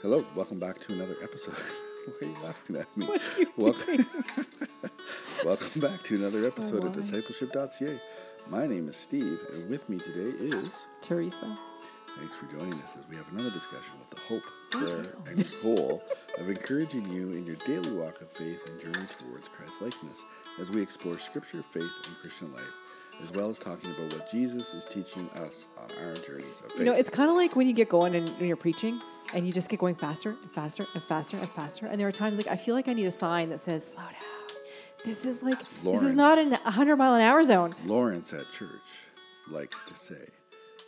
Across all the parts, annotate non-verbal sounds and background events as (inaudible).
Hello, welcome back to another episode. (laughs) Why are you laughing at me? What are you welcome, (laughs) welcome back to another episode of discipleship.ca. My name is Steve, and with me today is. Teresa. Thanks for joining us as we have another discussion with the hope, prayer, and (laughs) goal of encouraging you in your daily walk of faith and journey towards Christ likeness as we explore scripture, faith, and Christian life, as well as talking about what Jesus is teaching us on our journeys of faith. You know, it's kind of like when you get going and when you're preaching and you just get going faster and faster and faster and faster. And there are times like I feel like I need a sign that says, slow down. This is like, this is not a 100 mile an hour zone. Lawrence at church likes to say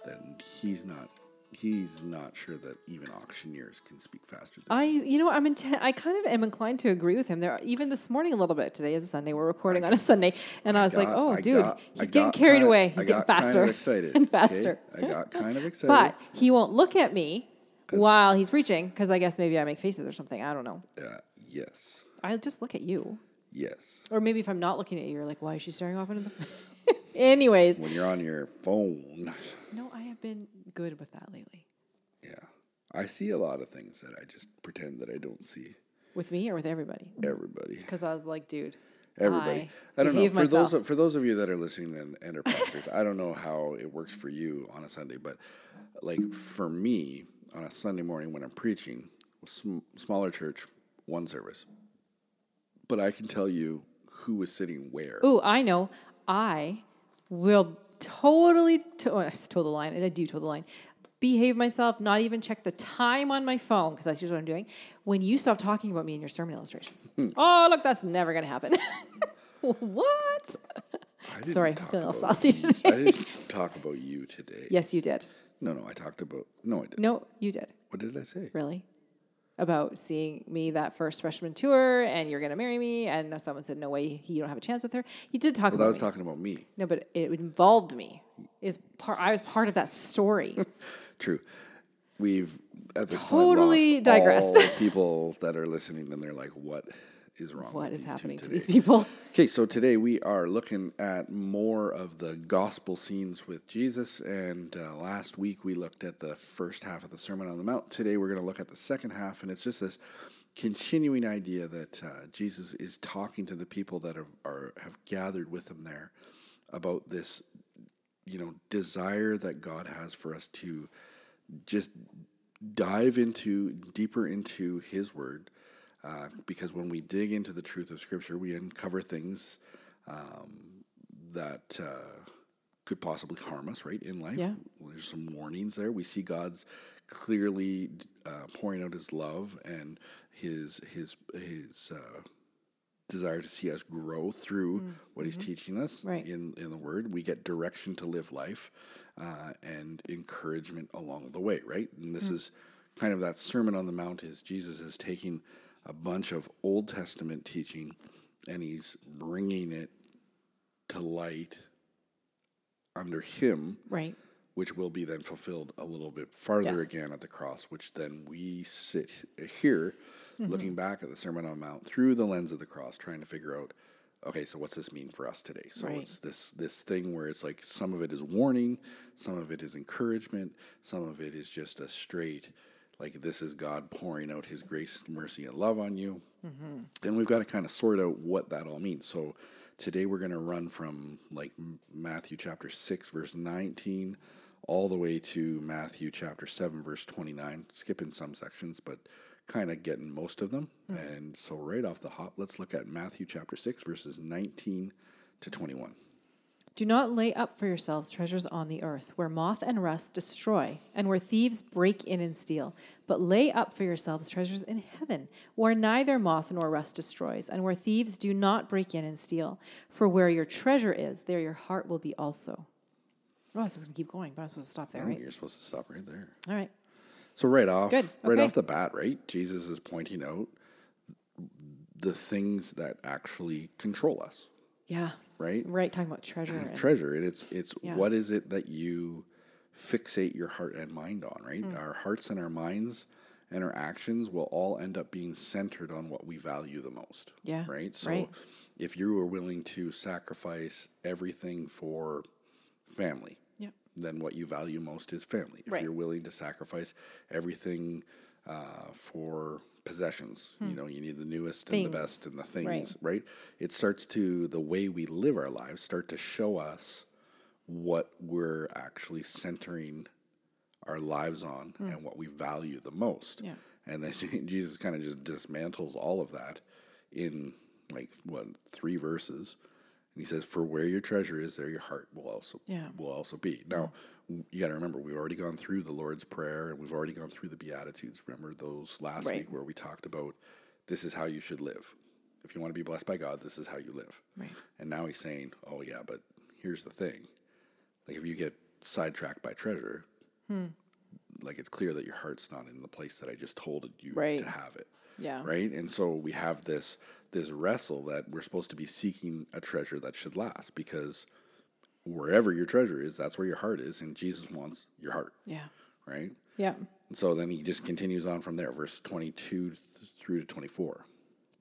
that he's not he's not sure that even auctioneers can speak faster than I, you know, I'm inten- I kind of am inclined to agree with him. There, even this morning a little bit. Today is a Sunday. We're recording on a Sunday, and I, was like, "Oh, I dude, got- I he's getting got carried kind- away. I He's getting got kind of faster excited, (laughs) and okay? faster." I got kind of (laughs) excited. But he won't look at me while he's preaching because I guess maybe I make faces or something. I don't know. uh, yes, I just look at you, yes. or maybe if I'm not looking at you, you're like, "Why is she staring off into the?" (laughs) Anyways, When you're on your phone, no, I have been good with that lately. yeah, I see a lot of things that I just pretend that I don't see. With me or with everybody? Everybody, Because I was like, dude, everybody. I I don't know. For those myself. for those of you that are listening and, and are pastors, I don't know how it works for you on a Sunday, but like for me on a Sunday morning when I'm preaching, sm- smaller church, one service, but I can tell you who was sitting where. Oh, I know. I will totally to- oh, I toe the line. I do toe the line. Behave myself, not even check the time on my phone because that's usually what I'm doing. When you stop talking about me in your sermon illustrations. Hmm. oh, look, that's never going to happen. (laughs) what? Sorry, I'm feeling a little saucy today. Talk about you today. yes, you did. No, no, I talked about. No, I didn't. No, you did. What did I say? Really? About seeing me that first freshman tour and you're going to marry me. And someone said, no way, you don't have a chance with her. You did talk Well, about I was me. talking about me. No, but it involved me. Is part I was part of that story. (laughs) True. We've at this Totally point lost digressed. all people that are listening, and they're like, "What is wrong? what is happening to these people? (laughs) Okay, so today we are looking at more of the gospel scenes with Jesus, and uh, last week we looked at the first half of the Sermon on the Mount. Today we're going to look at the second half, and it's just this continuing idea that uh, Jesus is talking to the people that are, are have gathered with him there about this, you know, desire that God has for us to just dive into deeper into His Word, uh, because when we dig into the truth of Scripture, we uncover things um, that uh, could possibly harm us, right, in life. Yeah. There's some warnings there. We see God's clearly uh, pouring out His love and His His His. Uh, desire to see us grow through what he's teaching us Right. in, in the word we get direction to live life uh, and encouragement along the way right and this is kind of that sermon on the mount is jesus is taking a bunch of old testament teaching and he's bringing it to light under him Right. which will be then fulfilled a little bit farther Yes. again at the cross, which then we sit here Mm-hmm. looking back at the Sermon on the Mount through the lens of the cross, trying to figure out, okay, so what's this mean for us today? So Right. it's this this thing where it's like some of it is warning, some of it is encouragement, some of it is just a straight, like this is God pouring out His grace, mercy, and love on you, Mm-hmm. and we've got to kind of sort out what that all means. So today we're going to run from like Matthew chapter 6 verse 19 all the way to Matthew chapter 7 verse 29, skipping some sections but kind of getting most of them. And so right off the hop, let's look at Matthew chapter 6 verses 19 to 21. Do not lay up for yourselves treasures on the earth, where moth and rust destroy, and where thieves break in and steal. But lay up for yourselves treasures in heaven, where neither moth nor rust destroys, and where thieves do not break in and steal. For where your treasure is, there your heart will be also. Oh, this is going to keep going, but I'm supposed to stop there, right? You're supposed to stop right there. All right. So right off, Good, right off the bat, right? Jesus is pointing out the things that actually control us, Yeah. right? Right. Talking about treasure. And, treasure and it's it's Yeah. what is it that you fixate your heart and mind on right Hmm. our hearts and our minds and our actions will all end up being centered on what we value the most Yeah, right so right. if you are willing to sacrifice everything for family Yep. then what you value most is family if Right. you're willing to sacrifice everything uh, for possessions. You know, you need the newest and the Hmm. Best and the things, right. It starts to the way we live our lives start to show us what we're actually centering our lives on and what we value the most. Hmm. Yeah. And then (laughs) Jesus kind of just dismantles all of that in like what three verses. And he says, "For where your treasure is, there your heart will also Yeah. will also be." Now, you got to remember we've already gone through the Lord's prayer and we've already gone through the Beatitudes. Remember those last Right. week where we talked about this is how you should live. If you want to be blessed by God, this is how you live. Right. And now he's saying, "Oh yeah, but here's the thing: like if you get sidetracked by treasure, Hmm. like it's clear that your heart's not in the place that I just told you Right. to have it." Yeah. Right. And so we have this this wrestle that we're supposed to be seeking a treasure that should last because wherever your treasure is, that's where your heart is, and Jesus wants your heart. Yeah. Right. Yeah. And so then he just continues on from there, verse twenty two through to twenty four.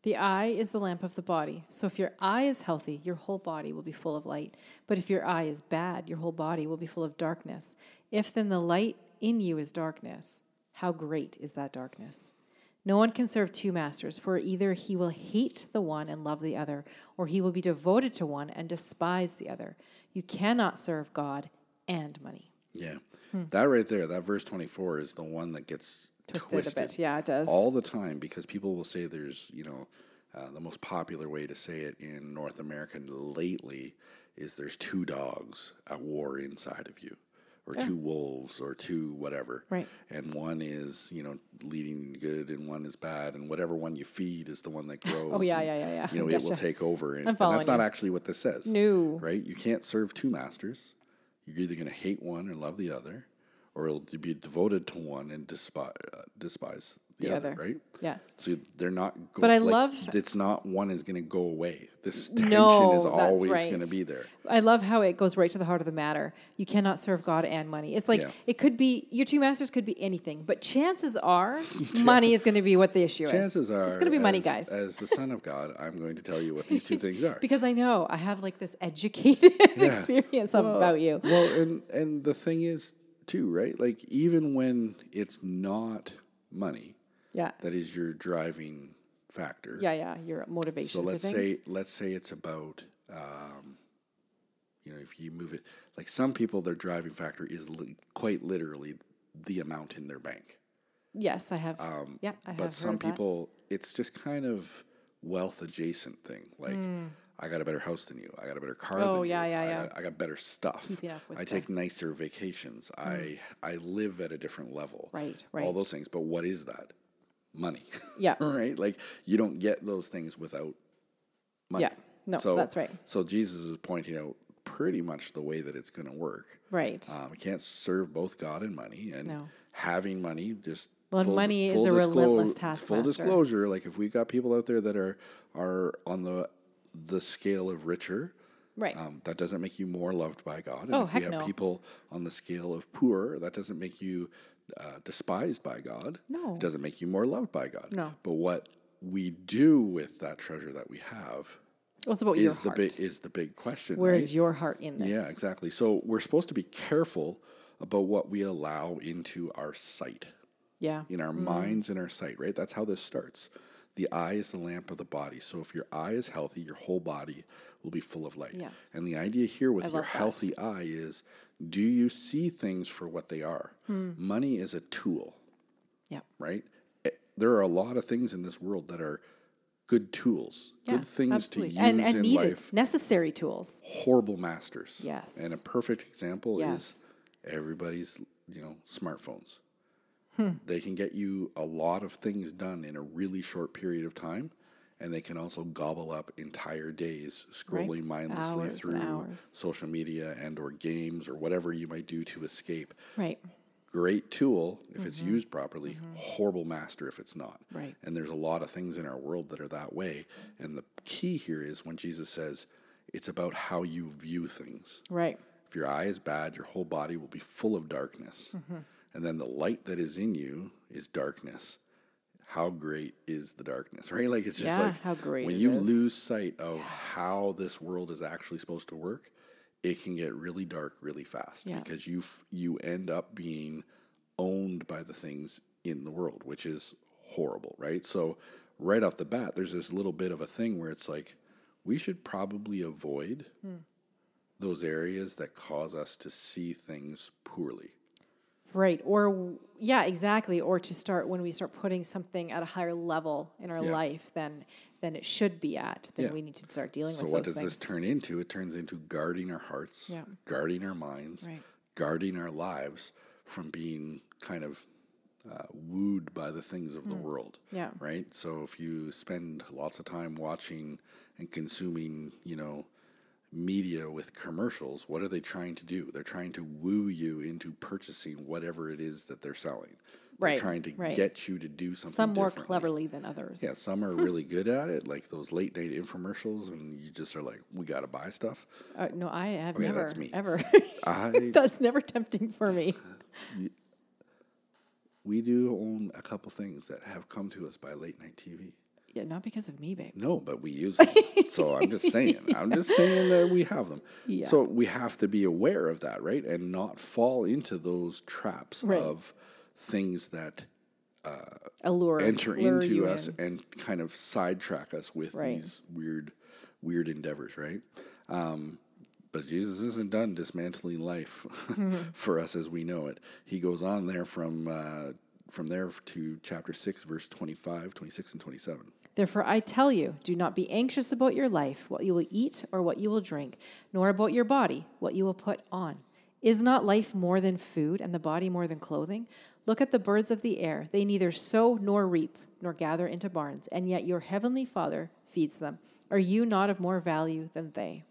The eye is the lamp of the body. So if your eye is healthy, your whole body will be full of light. But if your eye is bad, your whole body will be full of darkness. If then the light in you is darkness, how great is that darkness? No one can serve two masters, for either he will hate the one and love the other, or he will be devoted to one and despise the other. You cannot serve God and money. Yeah. That right there, that verse 24 is the one that gets Twisted, twisted, a bit. Yeah, it does. all the time because people will say there's, you know, uh, the most popular way to say it in North America lately is there's two dogs at war inside of you, or two wolves, or two whatever. Right. And one is, you know, leading good and one is bad, and whatever one you feed is the one that (laughs) grows. Oh, yeah, and, yeah, yeah, yeah. You know, it will take over. And, and that's not you. actually what this says. No. Right? You can't serve two masters. You're either going to hate one and love the other, or you'll be devoted to one and despise, uh, despise the, The other, other. right? Yeah. So they're not. Go- But I like, love- It's not one is going to go away. This tension No, is always right. going to be there. I love how it goes right to the heart of the matter. You cannot serve God and money. It's like Yeah. it could be your two masters could be anything, but chances are (laughs) money is going to be what the issue is. Chances are, it's going to be money, as- guys. As the son of God, I'm going to tell you what these two (laughs) things are. because I know I have like this educated (laughs) experience about you. Well, and and the thing is too, right? Like even when it's not money Yeah. that is your driving factor. Yeah, yeah. Your motivation. So let's say let's say it's about um, you know if you move it like some people their driving factor is li- quite literally the amount in their bank. Yes, I have. yeah, I have. Um, But heard some people it's just kind of wealth adjacent thing. Like I got a better house than you. I got a better car Hmm. Oh, than yeah, you. yeah, I yeah. Got, I got better stuff. Keeping up with I the- Hmm. take nicer vacations. I I live at a different level. Right, All right. those things. But what is that? Money. (laughs) Yeah. right? Like you don't get those things without money. Yeah. No, so, that's right. So Jesus is pointing out pretty much the way that it's going to work. Right. Um, we can't serve both God and money, and No. having money just. Well, and money is a relentless Full taskmaster. disclosure, like if we've got people out there that are are on the the scale of richer, right. um, that doesn't make you more loved by God. And Oh, if we heck have no. people on the scale of poor, that doesn't make you uh, despised by God. No. It doesn't make you more loved by God. No. But what we do with that treasure that we have well, it's about your is the heart. big is the big question. Where right? is your heart in this? Yeah, exactly. So we're supposed to be careful about what we allow into our sight, Yeah. in our Mm-hmm. minds and our sight, right? That's how this starts. The eye is the lamp of the body. So if your eye is healthy, your whole body will be full of light. Yeah. And the idea here with I your healthy eye is do you see things for what they are? Hmm. Money is a tool, Yeah. right? Eh, There are a lot of things in this world that are good tools, Yeah, good things absolutely. to use and, and in needed, life necessary tools. horrible masters. Yes. And a perfect example Yes. is everybody's, you know, smartphones. Hmm. They can get you a lot of things done in a really short period of time, and they can also gobble up entire days scrolling mindlessly Hours through social media and or games or whatever you might do to escape. Right. Great tool if it's used properly, horrible master if it's not. Mm-hmm. Right. And there's a lot of things in our world that are that way. And the key here is when Jesus says it's about how you view things. Right. If your eye is bad, your whole body will be full of darkness. Mm-hmm. And then the light that is in you is darkness. How great is the darkness, right? Like it's just Yeah, like how great when you is. lose sight of how this world is actually supposed to work, it can get really dark really fast Yeah. because you you end up being owned by the things in the world, which is horrible, right? So, right off the bat, there's this little bit of a thing where it's like, we should probably avoid hmm. those areas that cause us to see things poorly. Right. Or, yeah, exactly. Or to start when we start putting something at a higher level in our Yeah. life than than it should be at, then Yeah. we need to start dealing So, with So what does things. this turn into? It turns into guarding our hearts, Yeah. guarding our minds, Right. guarding our lives from being kind of uh, wooed by the things of the world. Yeah. Right? So, if you spend lots of time watching and consuming, you know, media with commercials, what are they trying to do? They're trying to woo you into purchasing whatever it is that they're selling. They're Right, trying to right. get you to do something Some more cleverly than others. Yeah, some are really good at it, like those late night infomercials, and you just are like, we got to buy stuff. Uh, no, I have Okay, never, that's me. ever. I (laughs) that's never tempting for me. (laughs) we do own a couple things that have come to us by late night TV. Yeah, not because of me, babe. No, but we use them. so I'm just saying. (laughs) I'm just saying that we have them. Yeah. So we have to be aware of that, right? And not fall into those traps Right. of things that Allure, enter lure into us in. and kind of sidetrack us with Right. these weird, weird endeavors, right? Um, but Jesus isn't done dismantling life (laughs) for us as we know it. He goes on there from uh, from there to chapter six, verse 25, 26, and twenty seven. Therefore, I tell you, do not be anxious about your life, what you will eat or what you will drink, nor about your body, what you will put on. Is not life more than food, and the body more than clothing? Look at the birds of the air. They neither sow nor reap, nor gather into barns, and yet your heavenly Father feeds them. Are you not of more value than they?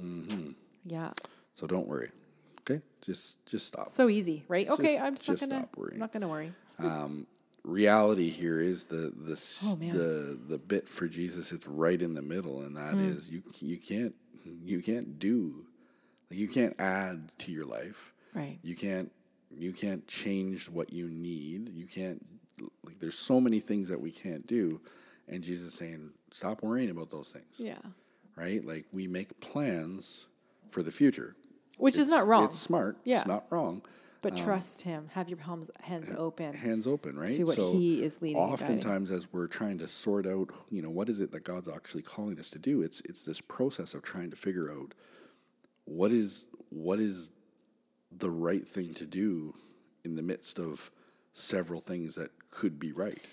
Mm-hmm. Yeah. So don't worry. Okay, just just stop. So easy, right? Just- okay, I'm just, not gonna. I'm not gonna worry. reality here is the the Oh, the the bit for Jesus. It's right in the middle, and that Mm. is you you can't you can't do like you can't add to your life. Right. You can't you can't change what you need. You can't like there's so many things that we can't do, and Jesus is saying stop worrying about those things. Yeah. Right? Like we make plans for the future. Which is not wrong. It's smart. Yeah. It's not wrong. But um, trust him. Have your palms, hands open. hands open, right? to what he is leading. Oftentimes, as we're trying to sort out, you know, what is it that God's actually calling us to do? It's it's this process of trying to figure out what is what is the right thing to do in the midst of several things that could be right.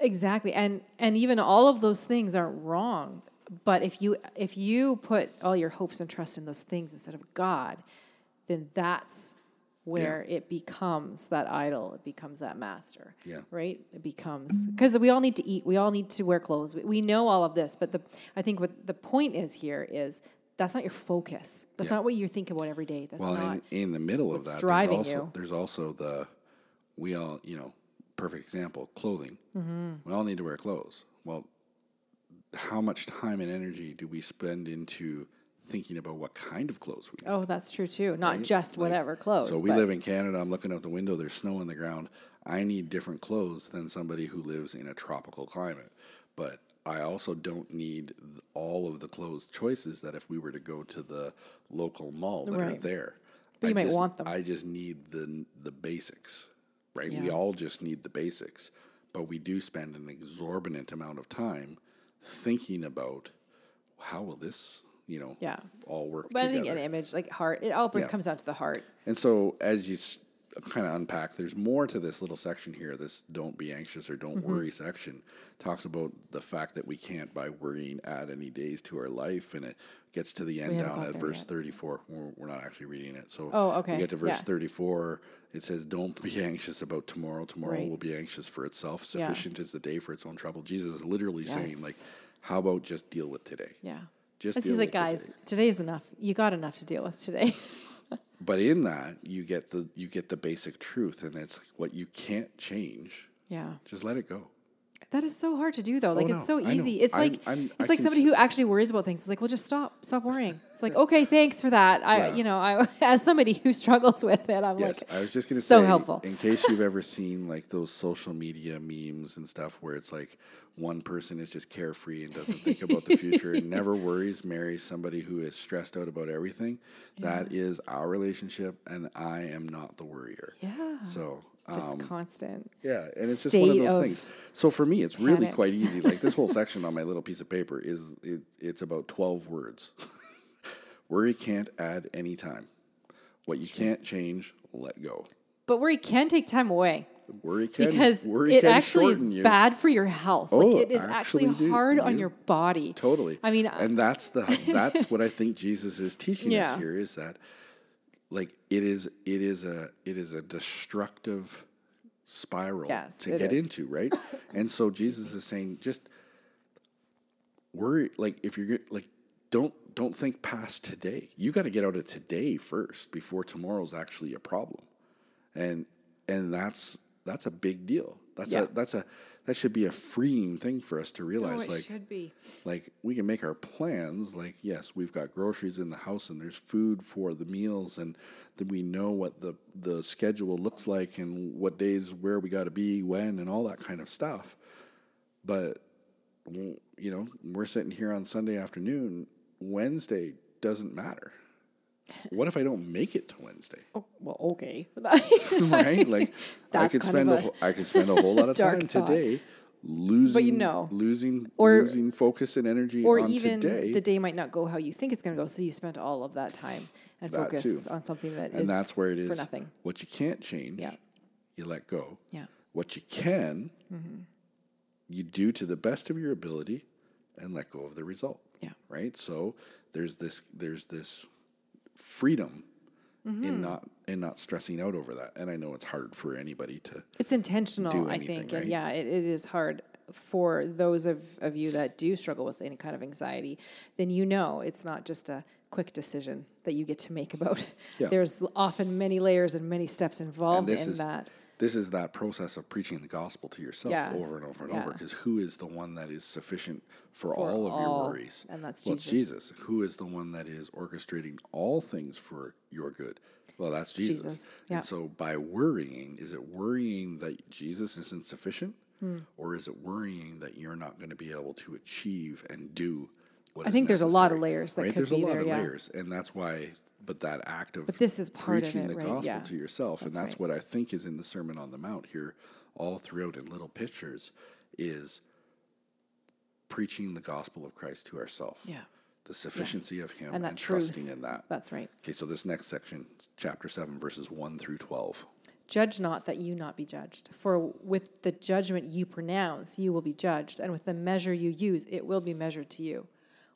Exactly. And and even all of those things aren't wrong. But if you if you put all your hopes and trust in those things instead of God, then that's where it becomes that idol. It becomes that master. Yeah. Right? It becomes because we all need to eat, we all need to wear clothes. We, we know all of this, but the I think what the point is here is that's not your focus. That's Yeah. not what you think about every day. That's Well, not in, in the middle of that, driving there's also you. there's also the we all you know perfect example clothing. Mm-hmm. We all need to wear clothes. Well, how much time and energy do we spend into thinking about what kind of clothes we need? Oh, that's true too. Not just Like, whatever clothes. So we live in Canada. I'm looking out the window. There's snow on the ground. I need different clothes than somebody who lives in a tropical climate. But I also don't need all of the clothes choices that if we were to go to the local mall that are there. But you I might just, want them. I just need the the basics, right? We all just need the basics, but we do spend an exorbitant amount of time thinking about how will this, you know, Yeah. all work But I think an image like heart, it all Yeah. comes down to the heart. And so, as you kind of unpack, there's more to this little section here. This "don't be anxious" or "don't Mm-hmm. worry" section talks about the fact that we can't, by worrying, add any days to our life, and it gets to the end down at verse yet. 34. We're, we're not actually reading it, so Oh, okay. You get to verse Yeah. 34. It says, "Don't be anxious about tomorrow. Tomorrow Right. will be anxious for itself. Yeah. Sufficient is the day for its own trouble." Jesus is literally saying, like, "How about just deal with today?" Yeah. Just deal he's like, guys, day." today's enough. You got enough to deal with today. (laughs) But in that, you get the you get the basic truth, and it's what you can't change. yeah. Just let it go. That is so hard to do though. Oh, like Oh, no, it's so easy. It's I'm- like I'm- it's I like somebody s- who actually worries about things. It's like, well, just stop, stop worrying. It's like, okay, thanks for that. I, Yeah. you know, I (laughs) as somebody who struggles with it, I'm Yes, like, I was just going to so say, helpful. in case you've (laughs) ever seen like those social media memes and stuff where it's like one person is just carefree and doesn't think about the future and never (laughs) worries, marries somebody who is stressed out about everything. That is our relationship, and I am not the worrier. Yeah. So just um, constant. Yeah, and it's just one of those of things. So for me, it's really quite easy. Like this whole (laughs) section on my little piece of paper is it, it's about twelve words. (laughs) Worry can't add any time. What you can't change, let go. But worry can take time away Worry can because worry it can actually is you. bad for your health. Oh, like it is actually, actually do- hard on your body. Totally. I mean, and that's the uh, that's (laughs) what I think Jesus is teaching Yeah. us here is that like it is it is a it is a destructive spiral Yes, to get is. into, right? (laughs) and so Jesus is saying just worry like if you're like don't don't think past today. You got to get out of today first before tomorrow's actually a problem. And and that's that's a big deal. That's Yeah. a that's a that should be a freeing thing for us to realize it like should be. like we can make our plans like yes we've got groceries in the house and there's food for the meals and then we know what the the schedule looks like and what days where we got to be when and all that kind of stuff but you know we're sitting here on sunday afternoon wednesday doesn't matter what if i don't make it to wednesday Oh, well, okay. (laughs) right like i could (laughs) spend a, a whole- i could spend a whole lot of (laughs) time thought. today losing but you know, losing or- losing focus and energy or even today the day might not go how you think it's going to go. So you spent all of that time and That focus too. on something that and that's where it is for nothing. what you can't change Yeah. you let go Yeah. Mm-hmm. what you can you do to the best of your ability and let go of the result Yeah. right so there's this there's this freedom Mm-hmm. in not in not stressing out over that and i know it's hard for anybody to It's intentional, do I think. right? And yeah, it, it is hard for those of, of you that do struggle with any kind of anxiety. Then you know it's not just a quick decision that you get to make about. Yeah. There's often many layers and many steps involved this in is that. This is that process of preaching the gospel to yourself Yeah. over and over and Yeah. over because who is the one that is sufficient for, For all of all, your worries and that's well, it's Jesus. jesus who is the one that is orchestrating all things for your good well that's jesus, Jesus, yeah. and so by worrying is it worrying that jesus isn't sufficient Hmm. or is it worrying that you're not going to be able to achieve and do what I think there's a lot of layers that right? could there's be a lot there, of yeah. layers and that's why but that act of But this is part of preaching it, the right? gospel Yeah. to yourself and That's that's right. what i think is in the sermon on the mount here all throughout in little pictures is preaching the gospel of christ to ourselves Yeah. the sufficiency of him And and, trusting in that That's right. okay so this next section chapter 7 verses 1 through 12 Judge not that you not be judged. For with the judgment you pronounce, you will be judged, and with the measure you use, it will be measured to you.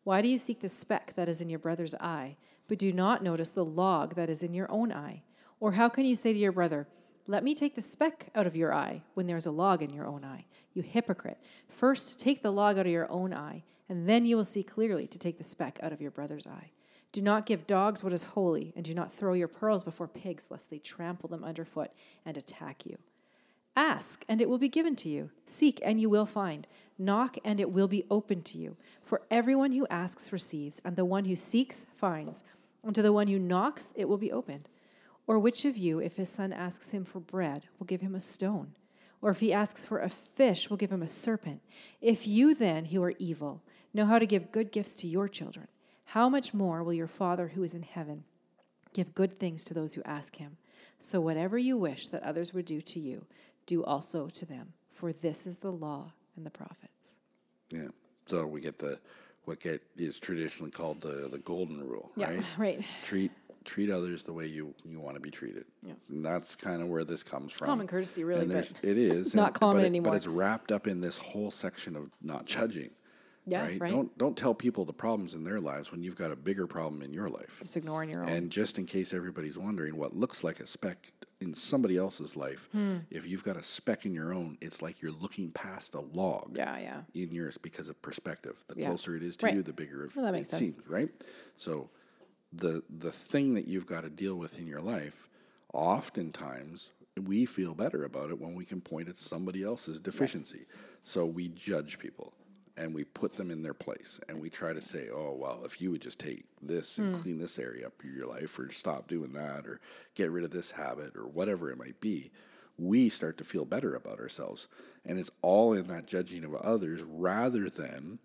Why do you seek the speck that is in your brother's eye, but do not notice the log that is in your own eye? Or how can you say to your brother, Let me take the speck out of your eye, when there is a log in your own eye? You hypocrite. First take the log out of your own eye, and then you will see clearly to take the speck out of your brother's eye. Do not give dogs what is holy, and do not throw your pearls before pigs, lest they trample them underfoot and attack you. Ask, and it will be given to you. Seek, and you will find. Knock, and it will be opened to you. For everyone who asks receives, and the one who seeks finds. And to the one who knocks, it will be opened. Or which of you, if his son asks him for bread, will give him a stone? Or if he asks for a fish, will give him a serpent? If you then, who are evil, know how to give good gifts to your children, how much more will your Father who is in heaven give good things to those who ask him? So whatever you wish that others would do to you, do also to them. For this is the law and the prophets. yeah so we get the what get is traditionally called the the golden rule Yeah, right (laughs) right. treat treat others the way you, you want to be treated. Yeah. And that's kind of where this comes from. Common courtesy, really, it is (laughs) not and- common but it- anymore. But it's wrapped up in this whole section of not judging. Yeah, right? right. Don't don't tell people the problems in their lives when you've got a bigger problem in your life. Just ignoring your own. And just in case everybody's wondering what looks like a speck in somebody else's life, Hmm. if you've got a speck in your own, it's like you're looking past a log yeah, yeah. in yours because of perspective. The Yeah. closer it is to Right. you, the bigger it, Well, it sense. seems, right? So the the thing that you've got to deal with in your life, oftentimes we feel better about it when we can point at somebody else's deficiency. So we judge people and we put them in their place and we try to say, "Oh, well, if you would just take this and Hmm. clean this area up in your life or stop doing that or get rid of this habit or whatever it might be." we start to feel better about ourselves. And it's all in that judging of others rather than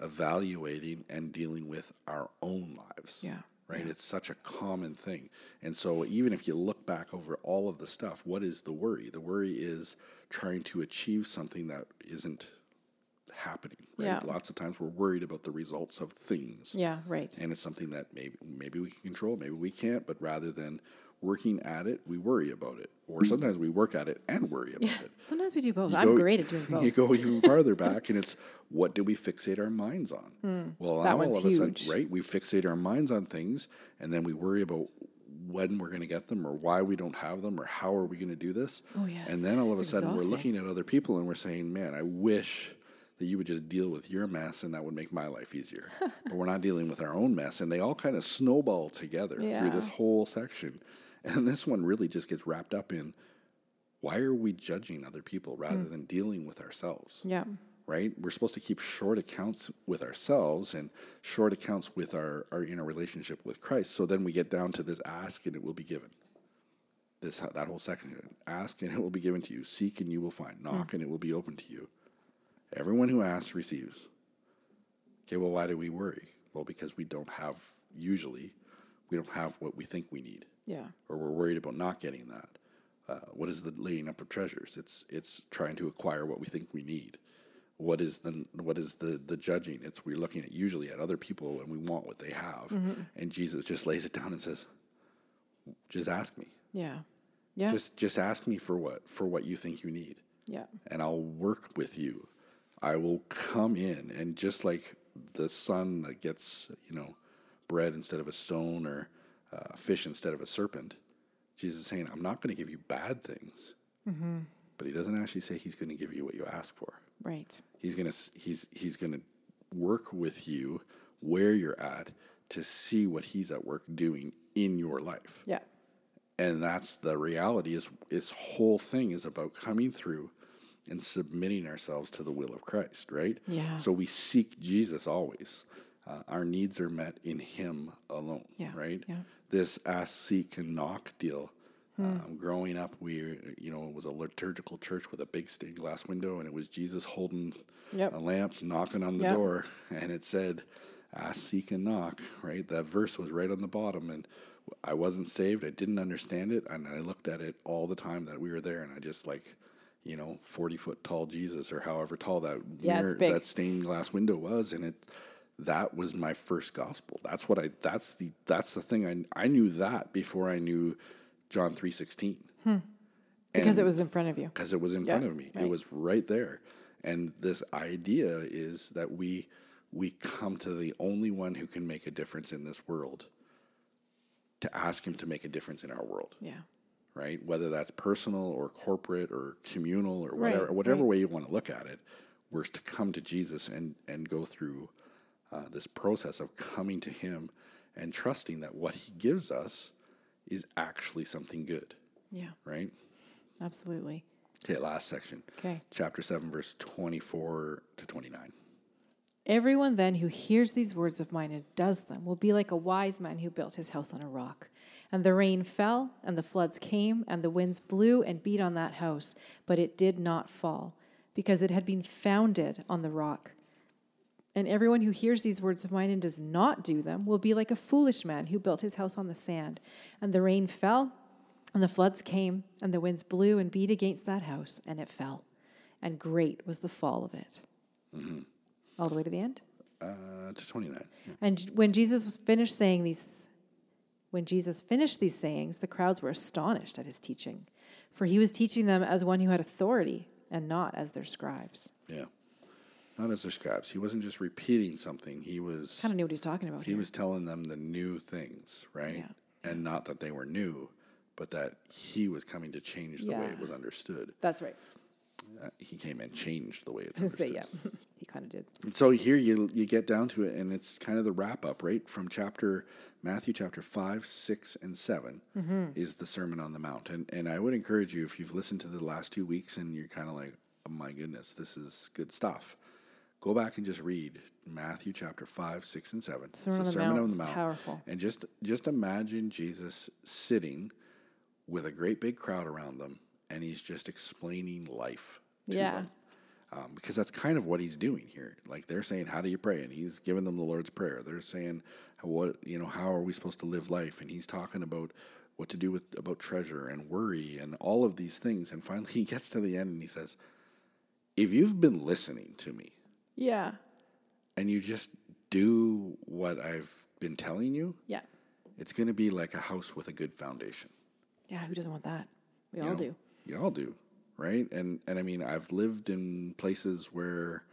evaluating and dealing with our own lives. Yeah. right? It's such a common thing. And so even if you look back over all of the stuff, what is the worry? The worry is trying to achieve something that isn't happening, right? Yeah. Lots of times we're worried about the results of things. Yeah, right. And it's something that maybe maybe we can control, maybe we can't, but rather than working at it, we worry about it. Or sometimes we work at it and worry about it. Sometimes we do both. You I'm go- great at doing (laughs) both. You go even farther back, and it's what do we fixate our minds on? Well, Hmm. That now one's all of a sudden, huge. right? We fixate our minds on things, and then we worry about when we're going to get them, or why we don't have them, or how are we going to do this? Oh, yes. And then all of a It's sudden, we're looking at other people, and we're saying, "Man, I wish." That you would just deal with your mess and that would make my life easier. (laughs) but we're not dealing with our own mess. And they all kind of snowball together through this whole section. And this one really just gets wrapped up in why are we judging other people rather Hmm. than dealing with ourselves? Yeah. Right? We're supposed to keep short accounts with ourselves and short accounts with our, our inner relationship with Christ. So then we get down to this ask and it will be given. This that whole section. Ask and it will be given to you. Seek and you will find. Knock and it will be open to you. Everyone who asks receives. Okay, well, why do we worry? Well, because we don't have usually we don't have what we think we need Yeah. or we're worried about not getting that. Uh, what is the laying up of treasures? It's it's trying to acquire what we think we need. What is the what is the the judging? It's we're looking at usually at other people and we want what they have, and Jesus just lays it down and says, "Just ask me. Yeah. Yeah. Just just ask me for what for what you think you need, yeah. and I'll work with you. I will come in and just like the son that gets you know bread instead of a stone or uh, fish instead of a serpent. Jesus is saying, I'm not going to give you bad things, but he doesn't actually say he's going to give you what you ask for. Right. He's going to he's he's going to work with you where you're at to see what he's at work doing in your life. Yeah. And that's the reality is this whole thing is about coming through and submitting ourselves to the will of Christ, right? Yeah. So we seek Jesus always. Uh, our needs are met in Him alone, Yeah, right? yeah. This ask, seek, and knock deal. Um, growing up, we, you know, it was a liturgical church with a big stained glass window, and it was Jesus holding Yep. a lamp, knocking on the Yep. door, (laughs) and it said, "Ask, seek, and knock." Right? That verse was right on the bottom, and I wasn't saved. I didn't understand it, and I looked at it all the time that we were there, and I just like, you know, forty foot tall Jesus, or however tall that Yeah, mirror, that stained glass window was, and it. That was my first gospel. That's what I. That's the. That's the thing. I I knew that before I knew John three sixteen. Hmm. Because it was in front of you. because it was in Yeah, front of me. right. It was right there. And this idea is that we we come to the only one who can make a difference in this world to ask him to make a difference in our world, Yeah. Right? Whether that's personal or corporate or communal or Right, whatever whatever right. way you want to look at it, we're to come to Jesus and and go through uh, this process of coming to him and trusting that what he gives us is actually something good, Yeah. right? Absolutely. Okay, last section. Okay. Chapter 7, verse 24 to 29. Everyone then who hears these words of mine and does them will be like a wise man who built his house on a rock. And the rain fell, and the floods came, and the winds blew and beat on that house, but it did not fall, because it had been founded on the rock. And everyone who hears these words of mine and does not do them will be like a foolish man who built his house on the sand. And the rain fell, and the floods came, and the winds blew and beat against that house, and it fell. And great was the fall of it. All the way to the end. Uh, to 29. Yeah. And when Jesus was finished saying these, when Jesus finished these sayings, the crowds were astonished at his teaching, for he was teaching them as one who had authority and not as their scribes. yeah. Not as their scribes. He wasn't just repeating something. He was Kind of knew what he's talking about he here. was telling them the new things, right? Yeah. And not that they were new, but that he was coming to change the way it was understood. That's right. Uh, he came and changed the way it's I was gonna understood. say (laughs) yeah, he kind of did. And so here you you get down to it, and it's kind of the wrap up, right? From chapter Matthew chapter five, six, and 7 Mm-hmm. is the Sermon on the Mount, and and I would encourage you if you've listened to the last two weeks and you're kind of like, oh my goodness, this is good stuff. Go back and just read Matthew chapter five, six, and seven. It's Sermon the on the Sermon on the Mount, powerful. and just just imagine Jesus sitting with a great big crowd around them, and he's just explaining life to Yeah. them. Um, because that's kind of what he's doing here. Like they're saying, "How do you pray?" and he's giving them the Lord's prayer. They're saying, "What you know? How are we supposed to live life?" and he's talking about what to do with about treasure and worry and all of these things. And finally, (laughs) he gets to the end and he says, "If you've been listening to me Yeah. and you just do what I've been telling you, Yeah. it's going to be like a house with a good foundation." Yeah. Who doesn't want that? We You all know? do. You all do, right? And and I mean, I've lived in places where,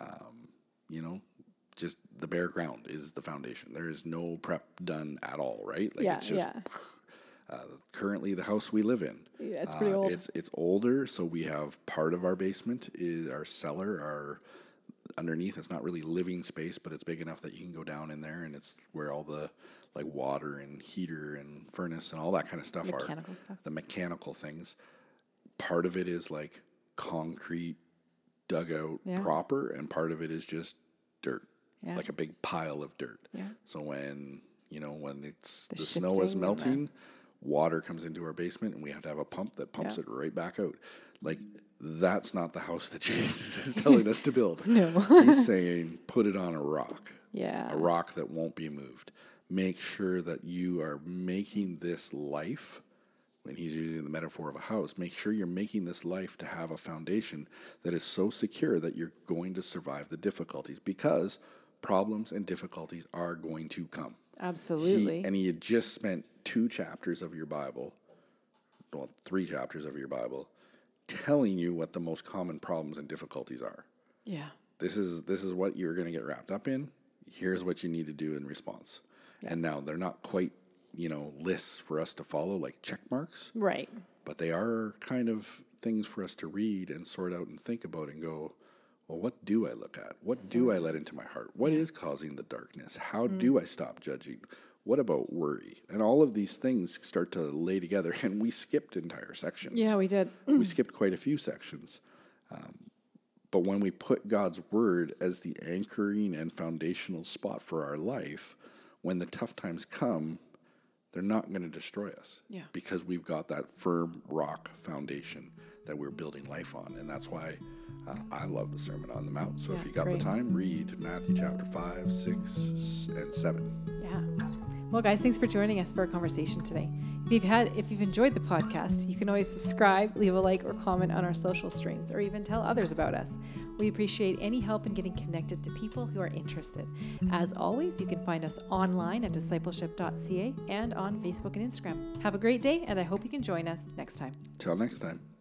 um, you know, just the bare ground is the foundation. There is no prep done at all, right? Like yeah. it's just yeah. (sighs) currently the house we live in. Yeah, it's pretty Uh, old. It's it's older, so we have part of our basement is our cellar, our underneath. It's not really living space, but it's big enough that you can go down in there, and it's where all the like water and heater and furnace and all that kind of stuff Mechanical are. stuff. The mechanical things. Part of it is like concrete dugout Yeah. proper, and part of it is just dirt, Yeah. like a big pile of dirt. Yeah. So when you know when it's the, The snow is melting, water comes into our basement, and we have to have a pump that pumps it right back out. Like that's not the house that (laughs) Jesus is telling us to build. (laughs) No. He's saying put it on a rock, Yeah. a rock that won't be moved. Make sure that you are making this life. When he's using the metaphor of a house, make sure you're making this life to have a foundation that is so secure that you're going to survive the difficulties because problems and difficulties are going to come. Absolutely. He, and he had just spent two chapters of your Bible, well, three chapters of your Bible, telling you what the most common problems and difficulties are. yeah. This is this is what you're going to get wrapped up in. Here's what you need to do in response. And now they're not quite, you know, lists for us to follow like check marks, Right. but they are kind of things for us to read and sort out and think about and go, well, what do I look at? What do I let into my heart? What is causing the darkness? How Mm. do I stop judging? What about worry? And all of these things start to lay together, (laughs) and we skipped entire sections. Yeah, we did. we skipped quite a few sections. Um, but when we put God's word as the anchoring and foundational spot for our life, when the tough times come, they're not going to destroy us. Yeah. Because we've got that firm rock foundation that we're building life on. And that's why uh, I love the Sermon on the Mount. So Yeah, if you got great. the time, read Matthew chapter 5, 6, and 7. Yeah. Well, guys, thanks for joining us for our conversation today. If you've had, if you've enjoyed the podcast, you can always subscribe, leave a like or comment on our social streams, or even tell others about us. We appreciate any help in getting connected to people who are interested. As always, you can find us online at discipleship.ca and on Facebook and Instagram. Have a great day, and I hope you can join us next time. Till next time.